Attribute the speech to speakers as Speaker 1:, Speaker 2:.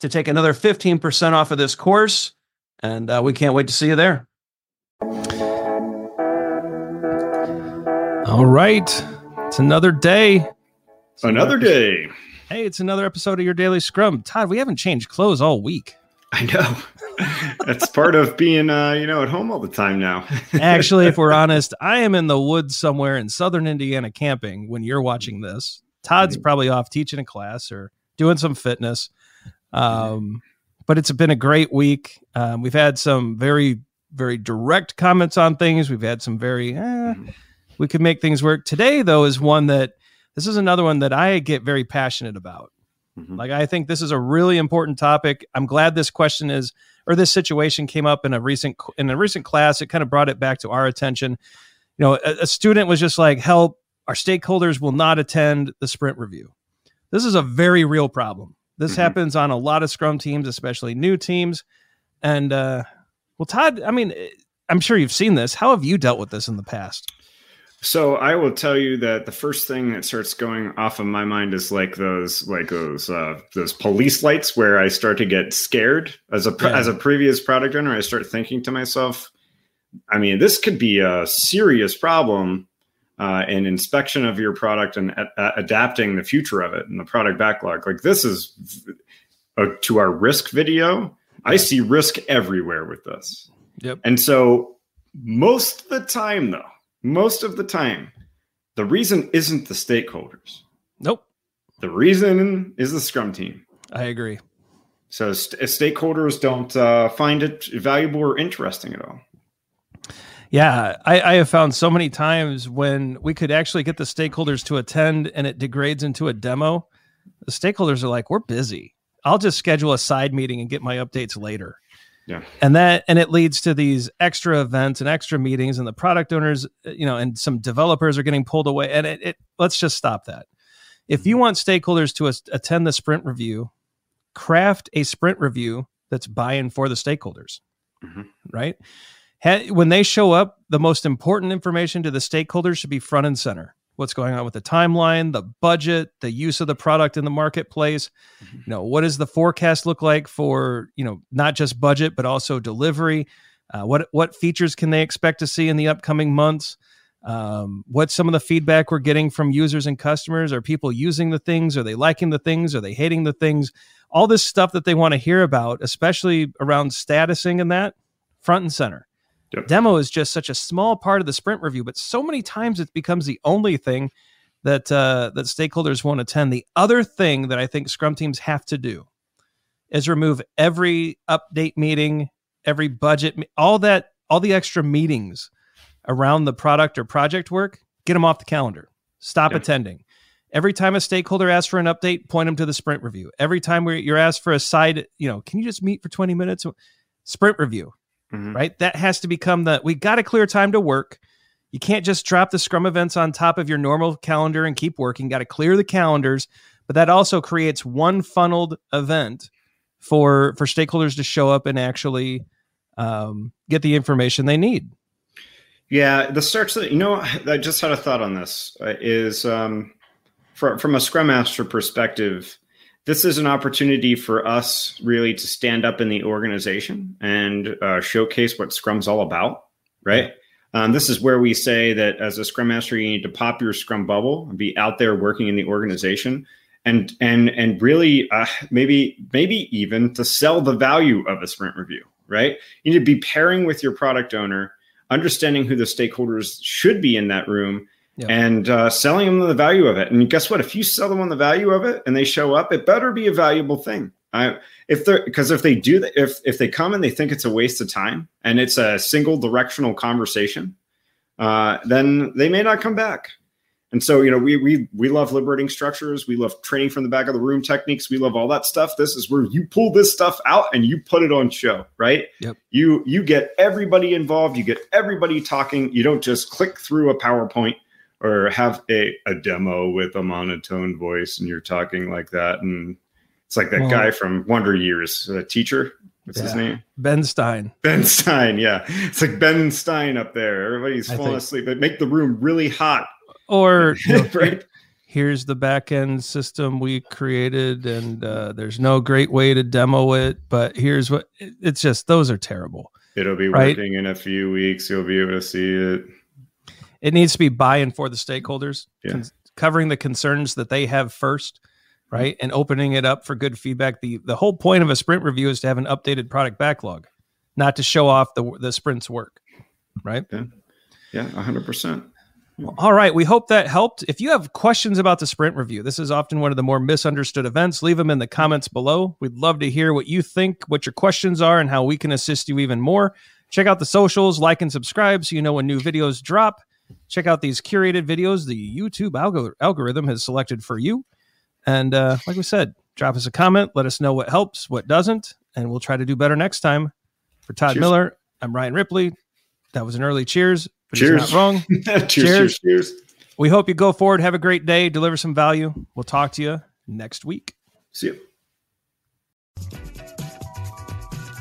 Speaker 1: to take another 15% off of this course. And uh, we can't wait to see you there. All right. It's another day.
Speaker 2: It's another day.
Speaker 1: Hey, it's another episode of your daily scrum. Todd, we haven't changed clothes all week.
Speaker 2: I know. That's part of being uh, you know, at home all the time now.
Speaker 1: Actually, if we're honest, I am in the woods somewhere in southern Indiana camping when you're watching this. Todd's probably off teaching a class or doing some fitness. Um, but it's been a great week. Um, we've had some very, very direct comments on things. We've had some very, eh, mm-hmm. we could make things work. Today, though, is one that this is another one that I get very passionate about. Mm-hmm. Like, I think this is a really important topic. I'm glad this question is, or this situation came up in a recent in a recent class. It kind of brought it back to our attention. You know, a, a student was just like, "Help! Our stakeholders will not attend the sprint review." This is a very real problem. This mm-hmm. happens on a lot of Scrum teams, especially new teams. And uh, well, Todd, I mean, I'm sure you've seen this. How have you dealt with this in the past?
Speaker 2: So I will tell you that the first thing that starts going off of my mind is like those like those uh, those police lights where I start to get scared as a yeah. as a previous product owner. I start thinking to myself, I mean, this could be a serious problem uh, and inspection of your product and a- adapting the future of it and the product backlog. Like this is uh, to our risk video. I see risk everywhere with this.
Speaker 1: Yep.
Speaker 2: And so most of the time, though, most of the time, the reason isn't the stakeholders.
Speaker 1: Nope.
Speaker 2: The reason is the Scrum team.
Speaker 1: I agree.
Speaker 2: So st- stakeholders don't uh, find it valuable or interesting at all.
Speaker 1: Yeah, I, I, have found so many times when we could actually get the stakeholders to attend and it degrades into a demo. The stakeholders are like, "We're busy. I'll just schedule a side meeting and get my updates later."
Speaker 2: Yeah.
Speaker 1: And that and it leads to these extra events and extra meetings and the product owners, you know, and some developers are getting pulled away and it, it let's just stop that. If you mm-hmm. want stakeholders to attend the sprint review, craft a sprint review that's buy-in for the stakeholders. Mm-hmm. Right? When they show up, the most important information to the stakeholders should be front and center. What's going on with the timeline, the budget, the use of the product in the marketplace. Mm-hmm. You know, what does the forecast look like for you know not just budget but also delivery? Uh, what what features can they expect to see in the upcoming months? Um, what's some of the feedback we're getting from users and customers? Are people using the things? Are they liking the things? Are they hating the things? All this stuff that they want to hear about, especially around statusing and that, front and center. Yep. Demo is just such a small part of the sprint review, but so many times it becomes the only thing that uh, that stakeholders won't attend. The other thing that I think Scrum teams have to do is remove every update meeting, every budget, all that, all the extra meetings around the product or project work. Get them off the calendar. Stop yep. attending. Every time a stakeholder asks for an update, point them to the sprint review. Every time you're asked for a side, you know, can you just meet for 20 minutes? Sprint review mm-hmm. right? That has to become the we got a clear time to work. You can't just drop the scrum events on top of your normal calendar and keep working. Got to clear the calendars, but that also creates one funneled event for for stakeholders to show up and actually um, get the information they need.
Speaker 2: Yeah, the starts. You know, I just had a thought on this. Uh, is um, from from a Scrum Master perspective, this is an opportunity for us really to stand up in the organization and uh, showcase what Scrum's all about. Right. Um, this is where we say that as a Scrum Master, you need to pop your Scrum bubble and be out there working in the organization and and and really uh, maybe maybe even to sell the value of a sprint review right you need to be pairing with your product owner understanding who the stakeholders should be in that room yeah. and uh, selling them the value of it and guess what if you sell them on the value of it and they show up it better be a valuable thing I, if they're because if they do that if if they come and they think it's a waste of time and it's a single directional conversation uh, then they may not come back and so, you know, we we we love liberating structures. We love training from the back of the room techniques. We love all that stuff. This is where you pull this stuff out and you put it on show, right?
Speaker 1: Yep.
Speaker 2: You you get everybody involved. You get everybody talking. You don't just click through a PowerPoint or have a, a demo with a monotone voice and you're talking like that. And it's like that well, guy from Wonder Years, the teacher. What's yeah. his name?
Speaker 1: Ben Stein.
Speaker 2: Ben Stein, yeah. It's like Ben Stein up there. Everybody's falling asleep. But make the room really hot
Speaker 1: or you know, right. here's the backend system we created and uh, there's no great way to demo it but here's what it's just those are terrible
Speaker 2: it'll be right? working in a few weeks you'll be able to see it
Speaker 1: it needs to be buy-in for the stakeholders yeah. con- covering the concerns that they have first right and opening it up for good feedback the the whole point of a sprint review is to have an updated product backlog not to show off the the sprint's work right
Speaker 2: yeah yeah 100%
Speaker 1: all right. We hope that helped. If you have questions about the sprint review, this is often one of the more misunderstood events. Leave them in the comments below. We'd love to hear what you think, what your questions are, and how we can assist you even more. Check out the socials, like and subscribe so you know when new videos drop. Check out these curated videos the YouTube algor- algorithm has selected for you. And uh, like we said, drop us a comment. Let us know what helps, what doesn't, and we'll try to do better next time. For Todd cheers. Miller, I'm Ryan Ripley. That was an early cheers. But cheers. not wrong.
Speaker 2: cheers, cheers, cheers.
Speaker 1: We hope you go forward. Have a great day. Deliver some value. We'll talk to you next week.
Speaker 2: See you.